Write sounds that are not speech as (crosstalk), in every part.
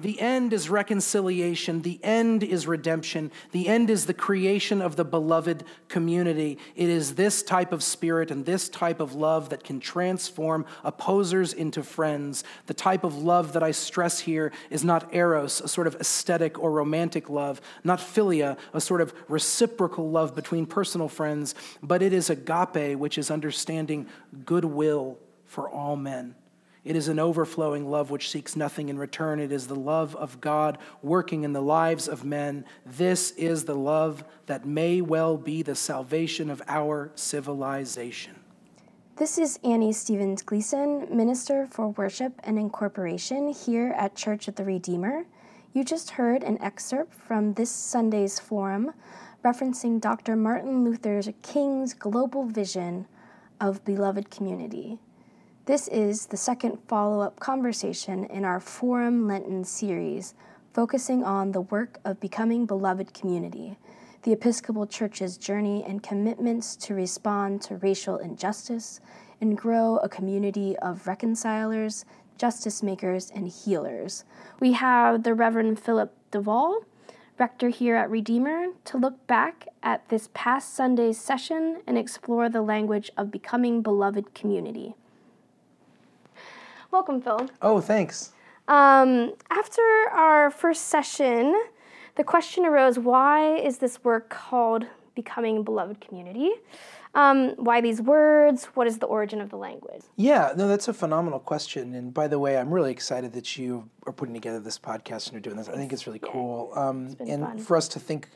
The end is reconciliation. The end is redemption. The end is the creation of the beloved community. It is this type of spirit and this type of love that can transform opposers into friends. The type of love that I stress here is not eros, a sort of aesthetic or romantic love, not philia, a sort of reciprocal love between personal friends, but it is agape, which is understanding goodwill for all men. It is an overflowing love which seeks nothing in return. It is the love of God working in the lives of men. This is the love that may well be the salvation of our civilization. This is Annie Stevens Gleason, Minister for Worship and Incorporation here at Church of the Redeemer. You just heard an excerpt from this Sunday's forum referencing Dr. Martin Luther King's global vision of beloved community. This is the second follow up conversation in our Forum Lenten series, focusing on the work of becoming beloved community, the Episcopal Church's journey and commitments to respond to racial injustice and grow a community of reconcilers, justice makers, and healers. We have the Reverend Philip Duvall, rector here at Redeemer, to look back at this past Sunday's session and explore the language of becoming beloved community. Welcome, Phil. Oh, thanks. Um, after our first session, the question arose why is this work called Becoming Beloved Community? Um, why these words? What is the origin of the language? Yeah, no, that's a phenomenal question. And by the way, I'm really excited that you are putting together this podcast and you're doing this. I think it's really cool. Um, and fun. for us to think,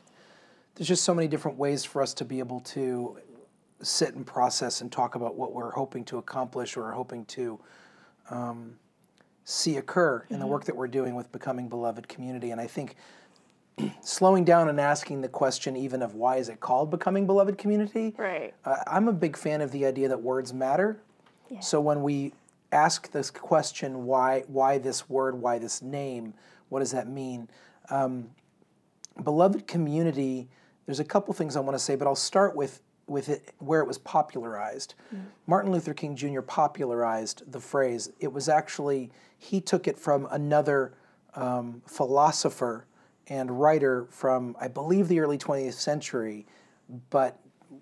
there's just so many different ways for us to be able to sit and process and talk about what we're hoping to accomplish or hoping to um, see occur in mm-hmm. the work that we're doing with becoming beloved community. And I think (clears throat) slowing down and asking the question even of why is it called becoming beloved community right uh, i'm a big fan of the idea that words matter yeah. so when we ask this question why why this word why this name what does that mean um, beloved community there's a couple things i want to say but i'll start with with it where it was popularized. Mm. Martin Luther King Jr. popularized the phrase. It was actually he took it from another um, philosopher and writer from I believe the early 20th century, but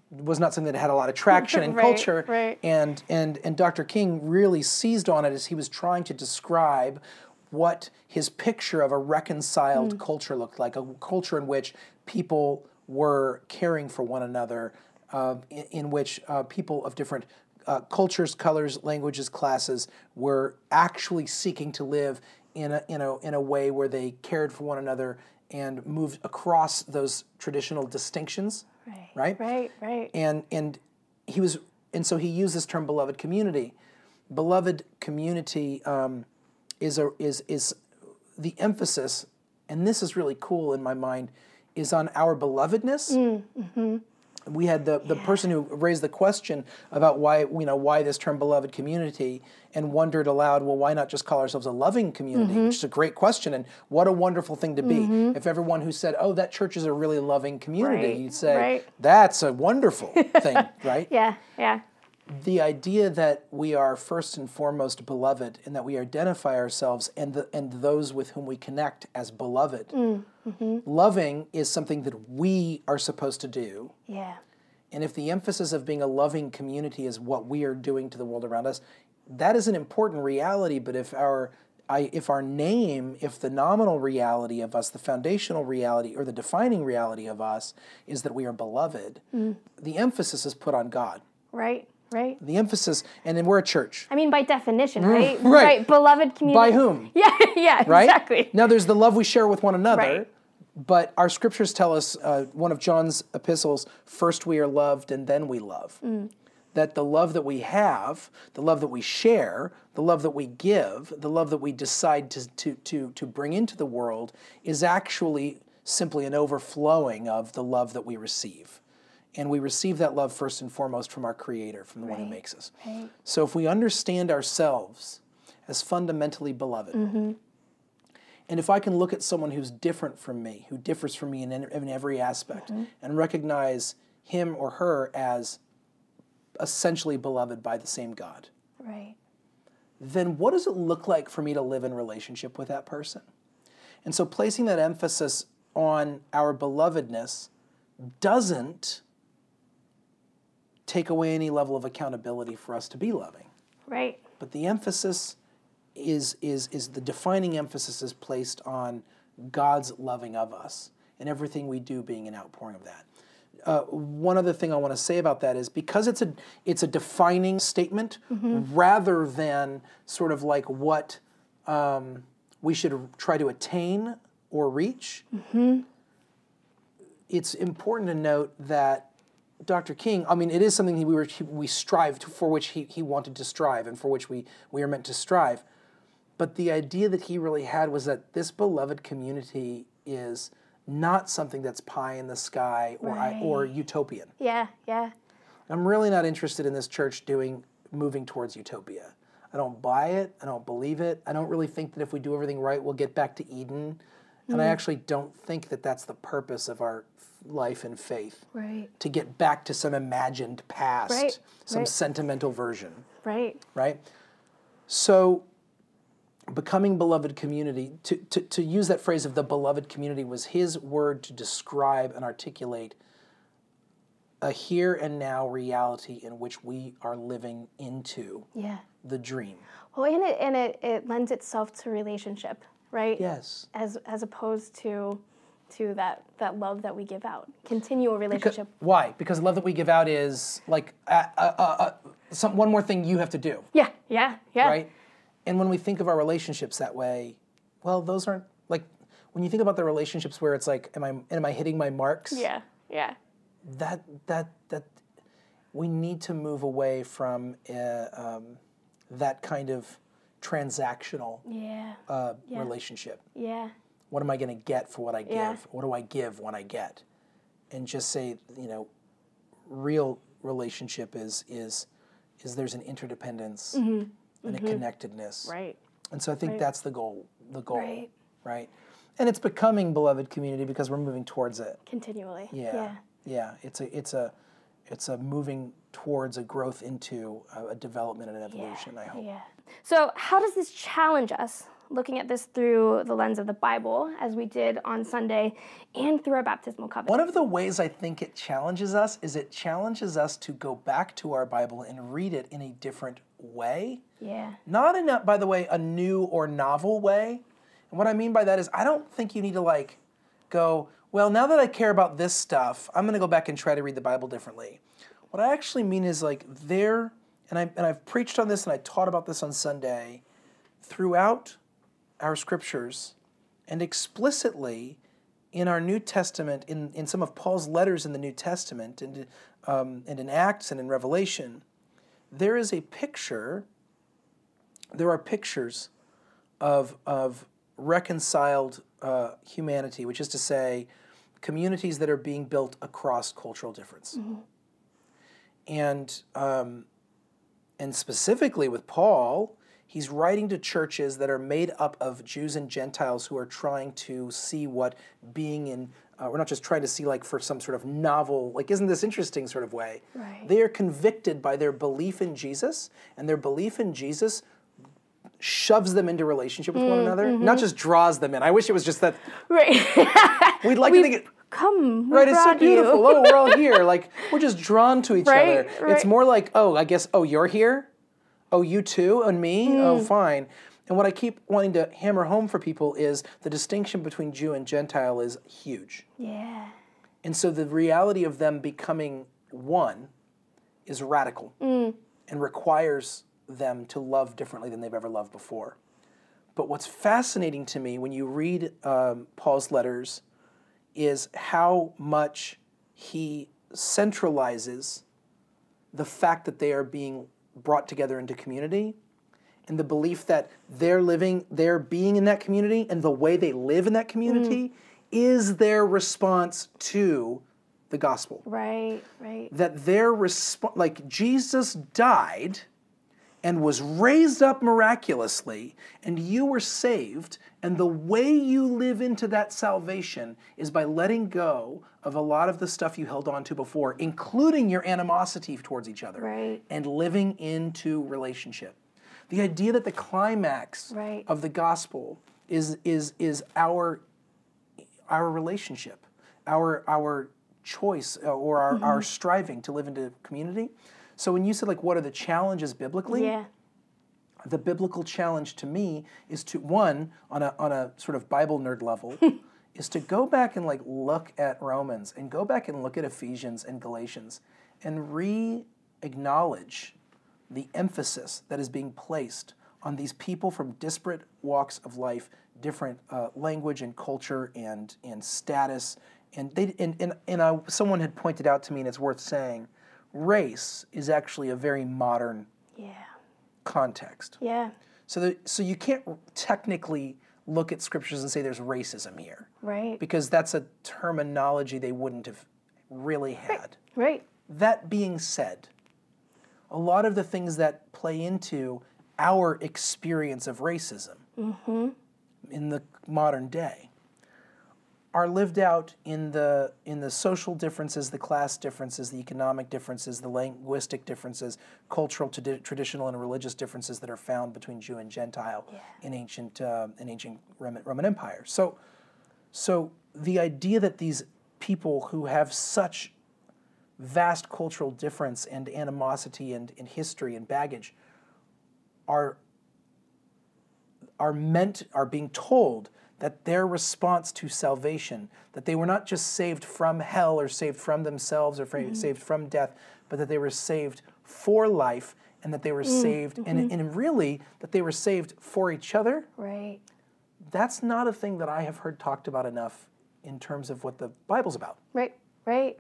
was not something that had a lot of traction in (laughs) right, culture. Right. And and and Dr. King really seized on it as he was trying to describe what his picture of a reconciled mm. culture looked like, a culture in which people were caring for one another, uh, in, in, which uh, people of different uh, cultures, colors, languages, classes were actually seeking to live in a, in, a, in a way where they cared for one another and moved across those traditional distinctions. Right. Right. Right. Right. And and he was and so he used this term beloved community. Beloved community um, is a is is the emphasis, and this is really cool in my mind, is on our belovedness. Mm, mm-hmm we had the, the yeah. person who raised the question about why you know why this term beloved community and wondered aloud well why not just call ourselves a loving community mm-hmm. which is a great question and what a wonderful thing to be mm-hmm. if everyone who said oh that church is a really loving community right. you'd say right. that's a wonderful (laughs) thing right yeah yeah the idea that we are first and foremost beloved and that we identify ourselves and the, and those with whom we connect as beloved. Mm, mm-hmm. Loving is something that we are supposed to do. Yeah. And if the emphasis of being a loving community is what we are doing to the world around us, that is an important reality, but if our I, if our name, if the nominal reality of us, the foundational reality or the defining reality of us is that we are beloved, mm. the emphasis is put on God. Right right? The emphasis, and then we're a church. I mean, by definition, right? Mm, (laughs) right. right. Beloved community. By whom? (laughs) Yeah, yeah, right? exactly. Now, there's the love we share with one another. Right. But our scriptures tell us, uh, one of John's epistles, first we are loved and then we love. Mm. That the love that we have, the love that we share, the love that we give, the love that we decide to, to, to, to bring into the world is actually simply an overflowing of the love that we receive and we receive that love first and foremost from our creator from the right. one who makes us right. so if we understand ourselves as fundamentally beloved mm-hmm. and if i can look at someone who's different from me who differs from me in, in every aspect mm-hmm. and recognize him or her as essentially beloved by the same god right then what does it look like for me to live in relationship with that person And so placing that emphasis on our belovedness doesn't take away any level of accountability for us to be loving. Right. But the emphasis is is is the defining emphasis is placed on God's loving of us and everything we do being an outpouring of that. Uh, one other thing I want to say about that is because it's a it's a defining statement rather than sort of like what um, we should try to attain or reach. It's important to note that Dr. King, I mean, it is something we were we strived for which he, he wanted to strive and for which we, we are meant to strive. But the idea that he really had was that this beloved community is not something that's pie in the sky or I, or utopian. Yeah, yeah. I'm really not interested in this church doing moving towards utopia. I don't buy it. I don't believe it. I don't really think that if we do everything right, we'll get back to Eden. And I mm. actually don't think that that's the purpose of our life and faith Right. to get back to some imagined past, Right, some right. sentimental version, Right. right? So, becoming beloved community, to, to, to use that phrase of the beloved community, was his word to describe and articulate a here and now reality in which we are living into Yeah. the dream. Well, and it and it, it lends itself to relationship, right? Yes. As as opposed to to that that love that we give out. Continual relationship. Why? Because the love that we give out is like uh, uh, uh, uh, some, one more thing you have to do. yeah, yeah, yeah. right? And when we think of our relationships that way, well, those aren't like when you think about the relationships where it's like, am I am I hitting my marks? Yeah, yeah. That that that we need to move away from uh, um, that kind of transactional Yeah. uh, relationship. Yeah. What am I going to get for what I give? Yeah. What do I give when I get? And just say, you know, real relationship is is is there's an interdependence and a connectedness. Right. And so I think that's the goal. The goal, Right. right? And it's becoming beloved community because we're moving towards it. Continually. Yeah, Yeah. yeah. It's a it's a it's a moving towards a growth into a, a development and an evolution. I hope. Yeah. So, how does this challenge us? Looking at this through the lens of the Bible, as we did on Sunday, and through our baptismal covenant. One of the ways I think it challenges us is it challenges us to go back to our Bible and read it in a different way. Yeah. Not in, a, by the way, a new or novel way. And what I mean by that is, I don't think you need to like go, well, now that I care about this stuff, I'm going to go back and try to read the Bible differently. What I actually mean is like there, and, I, and I've preached on this and I taught about this on Sunday, throughout our scriptures and explicitly in our New Testament, in, in some of Paul's letters in the New Testament, and, um, and in Acts and in Revelation, there is a picture, there are pictures of, of reconciled uh, humanity, which is to say, communities that are being built across cultural difference. And, um, and specifically with Paul, he's writing to churches that are made up of Jews and Gentiles who are trying to see what being in, uh, we're not just trying to see like for some sort of novel, like, isn't this interesting sort of way? Right. They are convicted by their belief in Jesus, and their belief in Jesus shoves them into relationship with one another, not just draws them in. I wish it was just that Right. (laughs) we'd like to think it. Come. Right, it's so you. beautiful. Oh, we're all here. (laughs) Like we're just drawn to each Right, other. It's more like, oh, I guess, oh, you're here. Oh, you too, and me. Oh, Mm. fine. And what I keep wanting to hammer home for people is the distinction between Jew and Gentile is huge. Yeah. And so the reality of them becoming one is radical Mm. and requires them to love differently than they've ever loved before. But what's fascinating to me when you read um, Paul's letters is how much he centralizes the fact that they are being brought together into community and the belief that they're living, they're being in that community and the way they live in that community mm-hmm. is their response to the gospel Right. Right. that their response, like Jesus died and was raised up miraculously, and you were saved, and the way you live into that salvation is by letting go of a lot of the stuff you held on to before, including your animosity towards each other, Right. and living into relationship. The idea that the climax Right. of the gospel is is is our our relationship, our our choice uh, or our, our striving to live into community. So when you said like what are the challenges biblically? Yeah. the biblical challenge to me is to one on a on a sort of Bible nerd level (laughs) is to go back and like look at Romans and go back and look at Ephesians and Galatians and re-acknowledge the emphasis that is being placed on these people from disparate walks of life, different uh, language and culture and and status, and they and and, and I, someone had pointed out to me, and it's worth saying, race is actually a very modern Yeah. context. Yeah. So, the, so you can't technically look at scriptures and say there's racism here, Right. because that's a terminology they wouldn't have really had. Right. That being said, a lot of the things that play into our experience of racism mm-hmm. in the modern day are lived out in the in the social differences, the class differences, the economic differences, the linguistic differences, cultural, tradi- traditional, and religious differences that are found between Jew and Gentile in ancient uh, in ancient Roman, Roman Empire. So, so the idea that these people who have such vast cultural difference and animosity and, and history and baggage are are meant are being told that their response to salvation that they were not just saved from hell or saved from themselves or fra- mm-hmm. saved from death but that they were saved for life and that they were mm, saved and, mm-hmm. and really that they were saved for each other Right. that's not a thing that i have heard talked about enough in terms of what the bible's about Right. Right.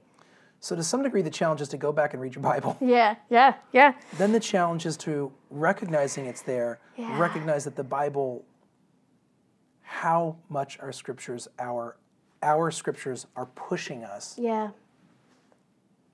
so to some degree the challenge is to go back and read your bible (laughs) Yeah. Yeah. Yeah. then the challenge is to recognizing it's there, Yeah. recognize that the Bible, how much our scriptures, our our scriptures are pushing us Yeah.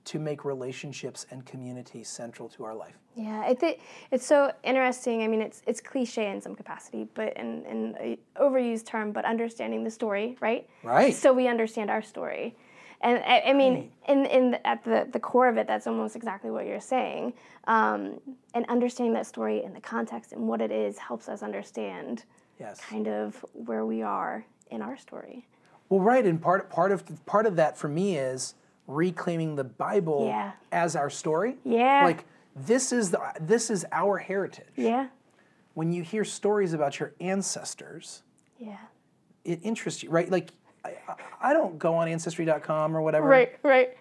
to make relationships and community central to our life. Yeah, I think it's so interesting. I mean, it's it's cliche in some capacity, but in, in a overused term, but understanding the story, right? Right. So we understand our story, and I, I mean, in in the, at the the core of it, that's almost exactly what you're saying. Um, and understanding that story in the context and what it is helps us understand Yes. kind of where we are in our story. Well, right, and part part of part of that for me is reclaiming the Bible Yeah. as our story. Yeah. Like this is the this is our heritage. Yeah. When you hear stories about your ancestors, Yeah. it interests you, right? Like I, I- don't go on ancestry.com or whatever. Right. Right.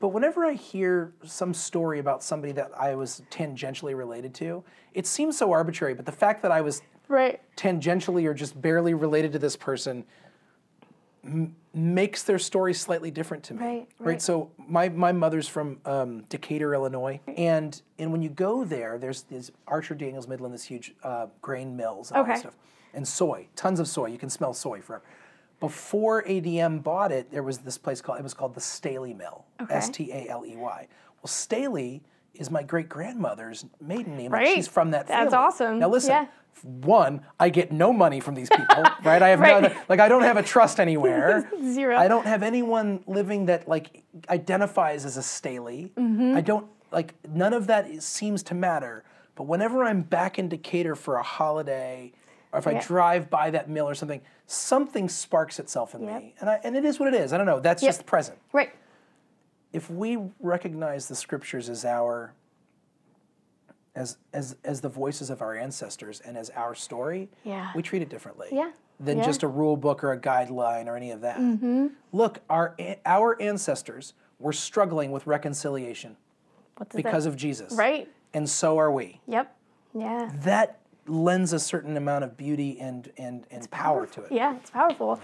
But whenever I hear some story about somebody that I was tangentially related to, it seems so arbitrary. But the fact that I was Right. tangentially or just barely related to this person m- makes their story slightly different to me. Right, right. So my, my mother's from um, Decatur, Illinois, and and when you go there, there's this Archer Daniels Midland, this huge uh, grain mills and all that stuff, and soy, tons of soy. You can smell soy forever. Before ADM bought it, there was this place called it was called the Staley Mill, Okay. S T A L E Y. Well, Staley is my great grandmother's maiden name. Like Right. she's from that family. That's awesome. Now listen, Yeah. one, I get no money from these people, (laughs) right? I have Right. no, like I don't have a trust anywhere. (laughs) Zero. I don't have anyone living that like identifies as a Staley. Mm-hmm. I don't like none of that is, seems to matter. But whenever I'm back in Decatur for a holiday, or if I drive by that mill or something, something sparks itself in Yep. me, and I, and it is what it is. I don't know. That's Yep. just present. Right. If we recognize the scriptures as our as as as the voices of our ancestors and as our story, Yeah. we treat it differently Yeah. than Yeah. just a rule book or a guideline or any of that. Mm-hmm. Look, our our ancestors were struggling with reconciliation because that, of Jesus, Right. and so are we. Yep. Yeah. That lends a certain amount of beauty and and, and power to it. Yeah, it's powerful.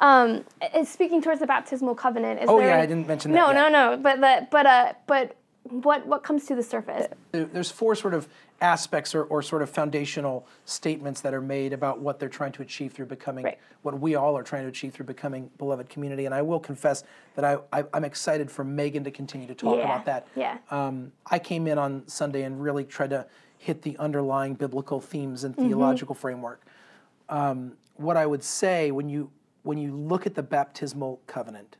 Um, speaking towards the baptismal covenant, is Oh, there yeah, I didn't mention that No, yet. no, no. But the, but uh, but what what comes to the surface? There's four sort of aspects or, or sort of foundational statements that are made about what they're trying to achieve through becoming Right. what we all are trying to achieve through becoming beloved community. And I will confess that I, I I'm excited for Megan to continue to talk Yeah, about that. yeah. Um, I came in on Sunday and really tried to hit the underlying biblical themes and Mm-hmm. theological framework. Um, what I would say when you when you look at the baptismal covenant,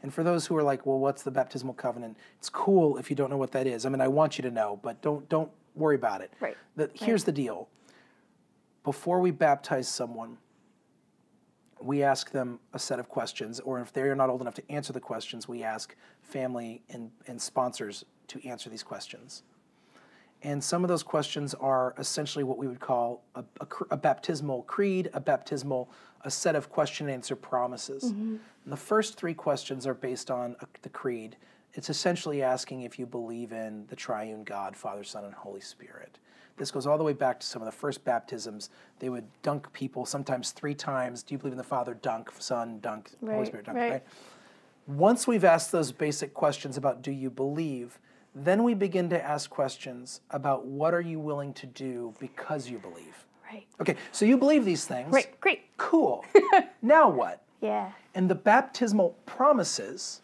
and for those who are like, well, what's the baptismal covenant? It's cool if you don't know what that is. I mean, I want you to know, but don't don't worry about it. Right. The, here's the deal. before we baptize someone, we ask them a set of questions, or if they're not old enough to answer the questions, we ask family and, and sponsors to answer these questions. And some of those questions are essentially what we would call a, a, a baptismal creed, a baptismal, a set of question and answer promises. Mm-hmm. And the first three questions are based on a, the creed. It's essentially asking if you believe in the triune God, Father, Son, and Holy Spirit. This goes all the way back to some of the first baptisms. They would dunk people sometimes three times. Do you believe in the Father? Dunk, Son, dunk, right, Holy Spirit, dunk, right. right? Once we've asked those basic questions about do you believe, then we begin to ask questions about what are you willing to do because you believe. Right. Okay, so you believe these things. Right, great. Cool. (laughs) now what? Yeah. And the baptismal promises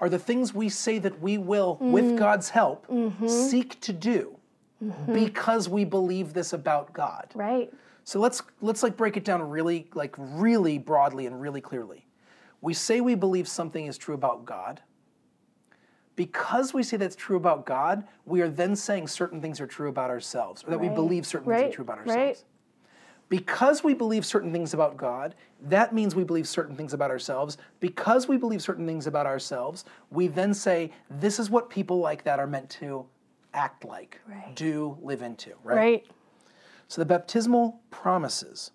are the things we say that we will, mm-hmm. with God's help, mm-hmm. seek to do mm-hmm. because we believe this about God. Right. So let's let's like break it down really like really broadly and really clearly. We say we believe something is true about God. Because we say that's true about God, we are then saying certain things are true about ourselves, or that right. we believe certain right. things are true about ourselves. Right. Because we believe certain things about God, that means we believe certain things about ourselves. Because we believe certain things about ourselves, we then say, this is what people like that are meant to act like, do, live into, right? Right. So the baptismal promises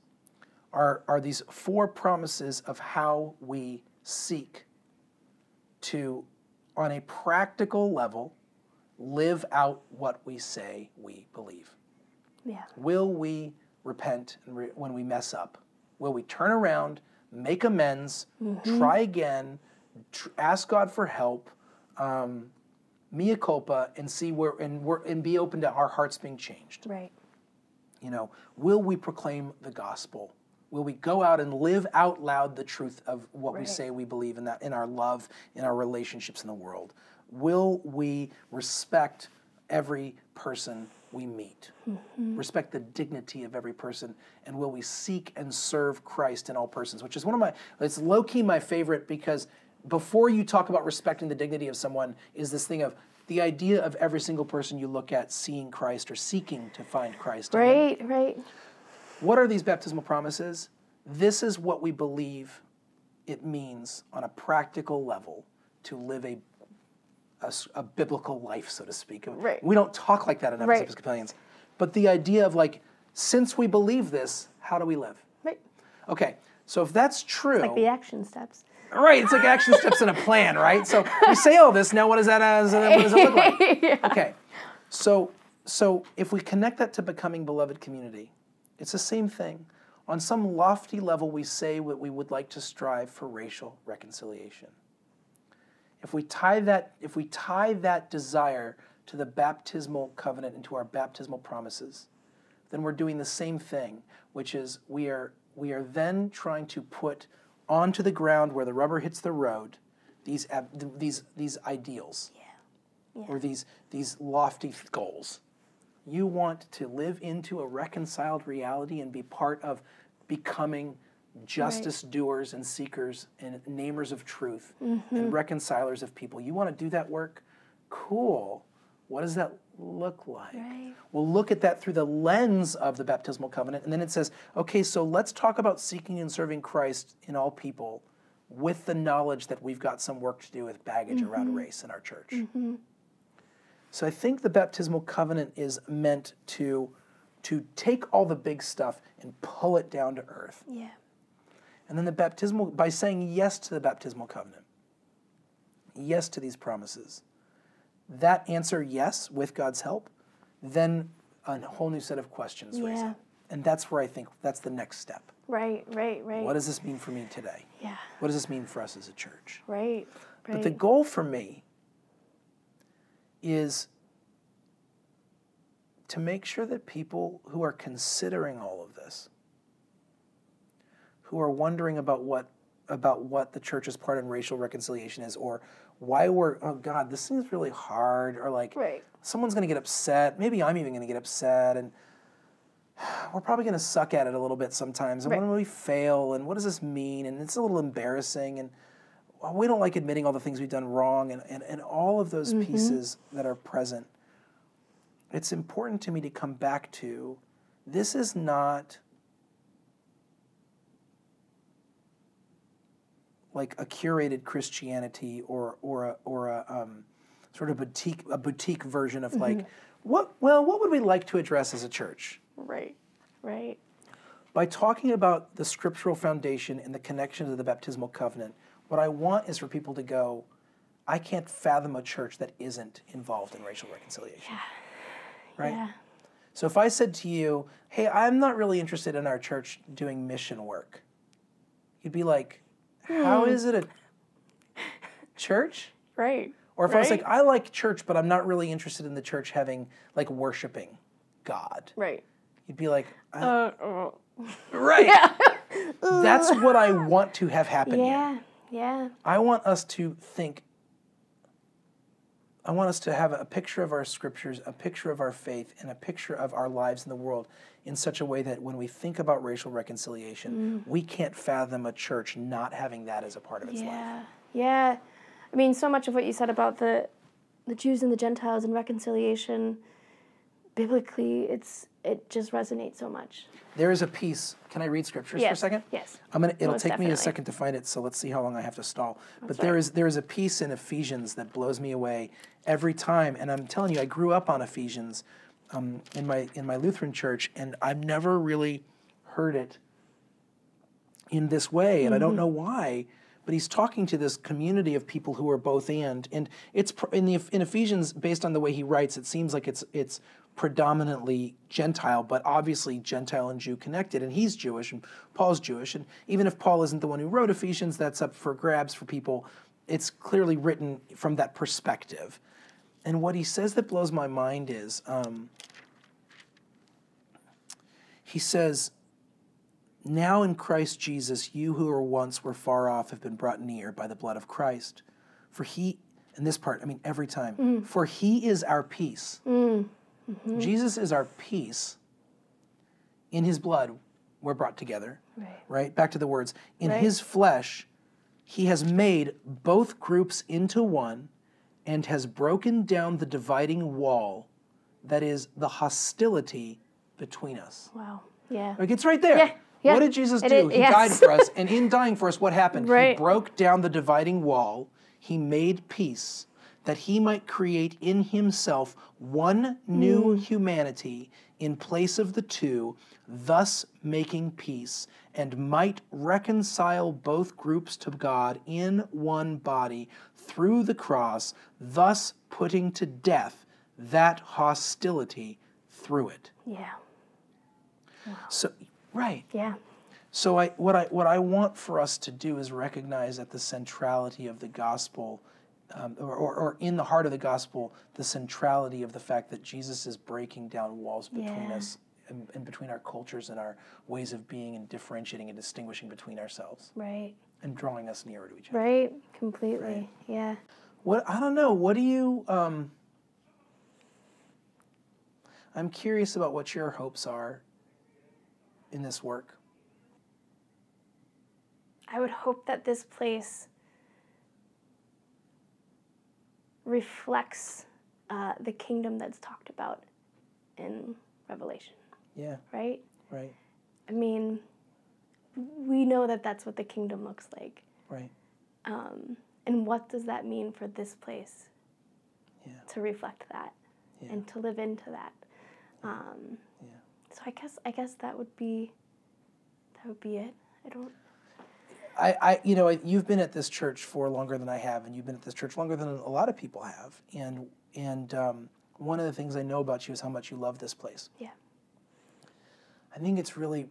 are, are these four promises of how we seek to, on a practical level, live out what we say we believe. Yeah. Will we repent when we mess up? Will we turn around, make amends, mm-hmm. try again, tr- ask God for help, um, mea culpa and see where and we're, and be open to our hearts being changed. Right. You know, will we proclaim the gospel? Will we go out and live out loud the truth of what right. we say we believe in that in our love, in our relationships in the world? Will we respect every person we meet? Mm-hmm. Respect the dignity of every person, and will we seek and serve Christ in all persons? Which is one of my, it's low key my favorite because before you talk about respecting the dignity of someone is this thing of the idea of every single person you look at seeing Christ or seeking to find Christ. Right, right. What are these baptismal promises? This is what we believe it means on a practical level to live a, a, a biblical life, so to speak. Right. We don't talk like that enough right. as Episcopalians. But the idea of like, since we believe this, how do we live? Right. Okay, so if that's true. It's like the action steps. Right, it's like action steps in a plan, right? So we say all this. Now, what does that as? What does it look like? (laughs) yeah. Okay, so so if we connect that to becoming beloved community, it's the same thing. On some lofty level, we say what we would like to strive for racial reconciliation. If we tie that, if we tie that desire to the baptismal covenant and to our baptismal promises, then we're doing the same thing, which is we are we are then trying to put onto the ground where the rubber hits the road these these these ideals yeah. Yeah. or these these lofty goals you want to live into a reconciled reality and be part of becoming justice right. doers and seekers and namers of truth mm-hmm. and reconcilers of people you want to do that work cool what does that look like? Right. We'll look at that through the lens of the baptismal covenant. And then it says, okay, so let's talk about seeking and serving Christ in all people with the knowledge that we've got some work to do with baggage mm-hmm. around race in our church. Mm-hmm. So I think the baptismal covenant is meant to, to take all the big stuff and pull it down to earth. Yeah. And then the baptismal, by saying yes to the baptismal covenant, yes to these promises, that answer yes with God's help, then a whole new set of questions yeah. raise up. And that's where I think that's the next step. Right, right, right. What does this mean for me today? Yeah. What does this mean for us as a church? Right, right. But the goal for me is to make sure that people who are considering all of this, who are wondering about what about what the church's part in racial reconciliation is, or why we're oh god this seems really hard or like right. someone's going to get upset maybe i'm even going to get upset and (sighs) we're probably going to suck at it a little bit sometimes and right. when we fail and what does this mean and it's a little embarrassing and well, we don't like admitting all the things we've done wrong and, and, and all of those mm-hmm. pieces that are present. It's important to me to come back to this is not like a curated Christianity or, or a, or a um, sort of boutique, a boutique version of like, mm-hmm. what, well, what would we like to address as a church? Right, right. By talking about the scriptural foundation and the connection to the baptismal covenant, what I want is for people to go. I can't fathom a church that isn't involved in racial reconciliation. Yeah. Right. Yeah. So if I said to you, "Hey, I'm not really interested in our church doing mission work," you'd be like, "How is it a church?" (laughs) Right. Or if I was like, "I like church, but I'm not really interested in the church having like worshiping God," Right. you'd be like, Uh, oh. "Right." (laughs) That's what I (laughs) want to have happen here. Yeah. I want us to think. I want us to have a picture of our scriptures, a picture of our faith, and a picture of our lives in the world in such a way that when we think about racial reconciliation, mm. we can't fathom a church not having that as a part of its life. Yeah. Yeah. I mean, so much of what you said about the the Jews and the Gentiles and reconciliation, biblically, it's it just resonates so much. There is a piece. Can I read scriptures for a second? Yes. I'm gonna. It'll Most take me a second to find it, so let's see how long I have to stall. but That's there right. is there is a piece in Ephesians that blows me away every time, and I'm telling you, I grew up on Ephesians um, in my in my Lutheran church, and I've never really heard it in this way, and I Mm-hmm. don't know why. But he's talking to this community of people who are both and, and it's in the in Ephesians, based on the way he writes, it seems like it's it's predominantly Gentile, but obviously Gentile and Jew connected, and he's Jewish and Paul's Jewish, and even if Paul isn't the one who wrote Ephesians, that's up for grabs for people. It's clearly written from that perspective, and what he says that blows my mind is, um, he says. Now in Christ Jesus, you who were once were far off have been brought near by the blood of Christ. For he, in this part, I mean, every time, mm. for he is our peace. Mm. Mm-hmm. Jesus is our peace. In his blood, we're brought together. Right. Right? Back to the words. In Right. his flesh, he has made both groups into one and has broken down the dividing wall that is the hostility between us. Wow. Yeah. Like it's right there. Yeah, yeah. What did Jesus do? is- he yes. died for us, and in (laughs) dying for us, what happened? He broke down the dividing wall. He made peace that he might create in himself one new Mm. humanity in place of the two, thus making peace, and might reconcile both groups to God in one body through the cross, thus putting to death that hostility through it. Yeah. So, right. Yeah. So I what I what I want for us to do is recognize that the centrality of the gospel, um, or, or, or in the heart of the gospel, the centrality of the fact that Jesus is breaking down walls between Yeah. us and, and between our cultures and our ways of being and differentiating and distinguishing between ourselves Right. and drawing us nearer to each other. Right. Completely. Right. Yeah. What I don't know. What do you? Um, I'm curious about what your hopes are in this work. I would hope that this place reflects uh, the kingdom that's talked about in Revelation, Yeah. right? Right. I mean, we know that that's what the kingdom looks like. Right. Um, and what does that mean for this place Yeah. to reflect that Yeah. and to live into that? Um, Yeah. So I guess I guess that would be that would be it. I don't. I, I, you know, you've been at this church for longer than I have, and you've been at this church longer than a lot of people have. And and um, one of the things I know about you is how much you love this place. Yeah. I think it's really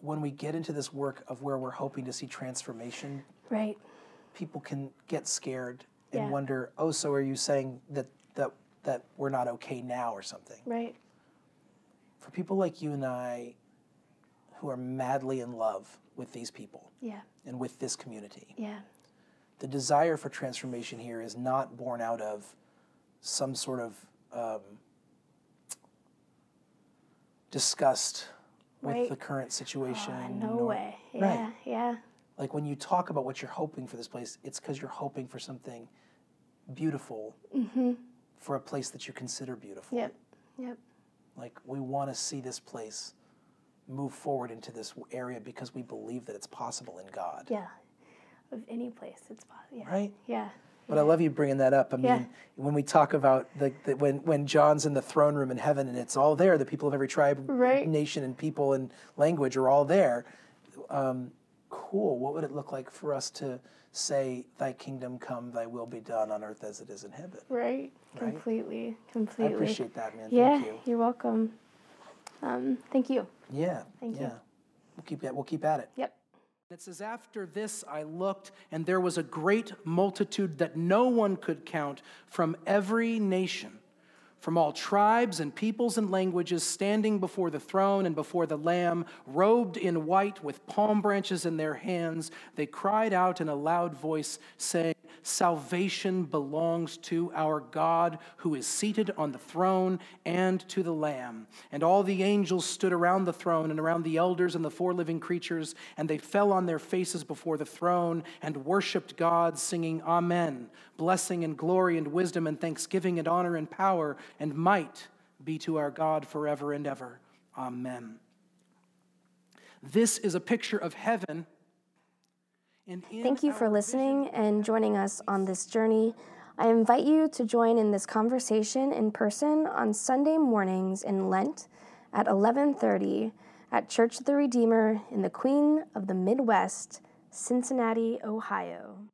when we get into this work of where we're hoping to see transformation, Right. people can get scared and Yeah. wonder, oh, so are you saying that that that we're not okay now or something? Right. For people like you and I, who are madly in love with these people Yeah. and with this community. Yeah. the desire for transformation here is not born out of some sort of um, disgust with Right. the current situation. Uh, no way. Yeah. Right. Yeah. Like when you talk about what you're hoping for this place, it's because you're hoping for something beautiful for a place that you consider beautiful. Yep. Yep. Like we want to see this place move forward into this area because we believe that it's possible in God. Yeah. of any place. It's possible. Yeah. Right? Yeah. But I love you bringing that up. I mean, Yeah. when we talk about the, the when when John's in the throne room in heaven and it's all there, the people of every tribe, Right. nation, and people and language are all there. Um, cool. What would it look like for us to say, "Thy kingdom come, Thy will be done on earth as it is in heaven"? Right. Completely. Completely. I appreciate that, man. Yeah, Thank you. you're welcome. Um, thank you. Yeah. Thank you. yeah. We'll keep at we'll keep at it. Yep. It says, After this I looked, and there was a great multitude that no one could count from every nation, from all tribes and peoples and languages, standing before the throne and before the Lamb, robed in white with palm branches in their hands. They cried out in a loud voice, saying, Salvation belongs to our God who is seated on the throne and to the Lamb. And all the angels stood around the throne and around the elders and the four living creatures, and they fell on their faces before the throne and worshiped God, singing, Amen. Blessing and glory and wisdom and thanksgiving and honor and power and might be to our God forever and ever. Amen. This is a picture of heaven. Thank you for listening and joining us on this journey. I invite you to join in this conversation in person on Sunday mornings in Lent at 11:30 at Church of the Redeemer in the Queen of the Midwest, Cincinnati, Ohio.